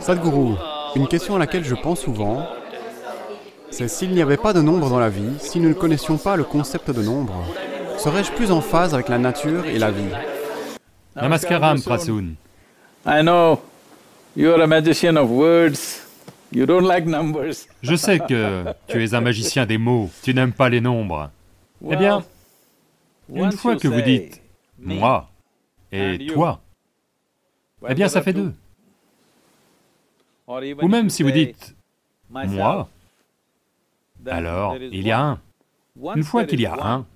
Sadhguru, une question à laquelle je pense souvent, c'est s'il n'y avait pas de nombre dans la vie, si nous ne connaissions pas le concept de nombre, serais-je plus en phase avec la nature et la vie? Namaskaram, Prasoon. I know you are a magician of words. You don't like numbers. Je sais que tu es un magicien des mots, tu n'aimes pas les nombres. Eh bien, une fois que vous dites « moi » et « toi », eh bien ça fait deux. Ou même si vous dites « moi », alors il y a un. Une fois qu'il y a un,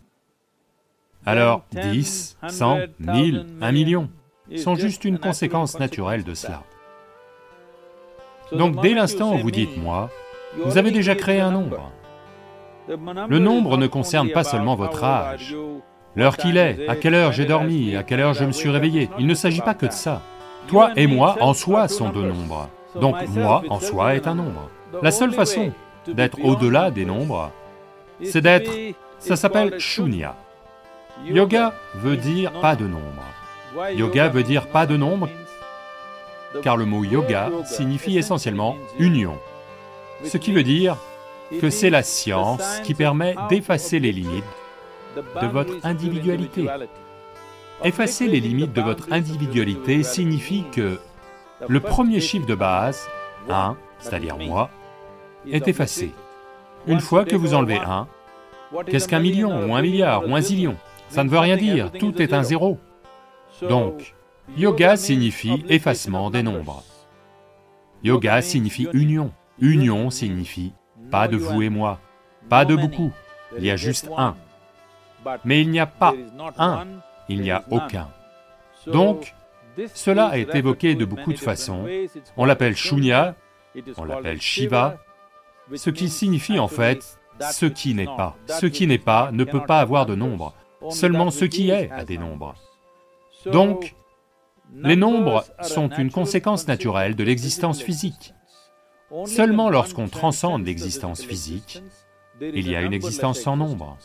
alors 10, 100, 1000, 1 million sont juste une conséquence naturelle de cela. Donc dès l'instant où vous dites « moi », vous avez déjà créé un nombre. Le nombre ne concerne pas seulement votre âge, l'heure qu'il est, à quelle heure j'ai dormi, à quelle heure je me suis réveillé, il ne s'agit pas que de ça. Toi et moi en soi sont deux nombres, donc moi en soi est un nombre. La seule façon d'être au-delà des nombres, c'est d'être, ça s'appelle shunya. Yoga veut dire pas de nombre. Yoga veut dire pas de nombre, car le mot yoga signifie essentiellement union, ce qui veut dire que c'est la science qui permet d'effacer les limites de votre individualité. Effacer les limites de votre individualité signifie que le premier chiffre de base, 1, c'est-à-dire moi, est effacé. Une fois que vous enlevez 1, qu'est-ce qu'un million, ou un milliard, ou un zillion? Ça ne veut rien dire, tout est un zéro. Donc, yoga signifie effacement des nombres. Yoga signifie union. Union signifie pas de vous et moi, pas de beaucoup, il y a juste un. Mais il n'y a pas un, il n'y a aucun. Donc, cela est évoqué de beaucoup de façons. On l'appelle Shunya, on l'appelle Shiva, ce qui signifie en fait ce qui n'est pas. Ce qui n'est pas ne peut pas avoir de nombre, seulement ce qui est a des nombres. Donc, les nombres sont une conséquence naturelle de l'existence physique. Seulement lorsqu'on transcende l'existence physique, il y a une existence sans nombre.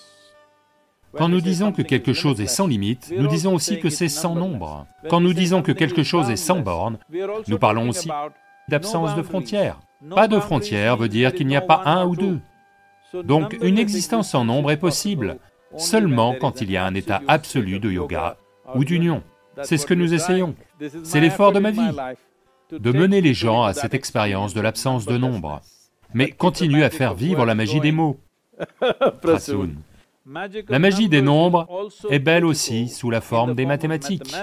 Quand nous disons que quelque chose est sans limite, nous disons aussi que c'est sans nombre. Quand nous disons que quelque chose est sans borne, nous parlons aussi d'absence de frontières. Pas de frontières veut dire qu'il n'y a pas un ou deux. Donc une existence sans nombre est possible, seulement quand il y a un état absolu de yoga ou d'union. C'est ce que nous essayons. C'est l'effort de ma vie, de mener les gens à cette expérience de l'absence de nombre. Mais continue à faire vivre la magie des mots. Prasoon. La magie des nombres est belle aussi sous la forme des mathématiques,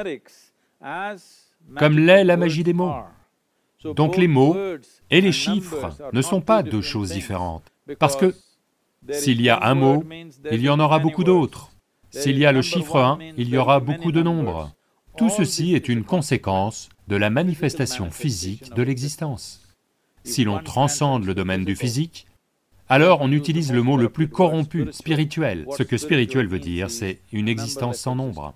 comme l'est la magie des mots. Donc les mots et les chiffres ne sont pas deux choses différentes, parce que s'il y a un mot, il y en aura beaucoup d'autres. S'il y a le chiffre 1, il y aura beaucoup de nombres. Tout ceci est une conséquence de la manifestation physique de l'existence. Si l'on transcende le domaine du physique, alors on utilise le mot le plus corrompu, spirituel. Ce que spirituel veut dire, c'est une existence sans nombre.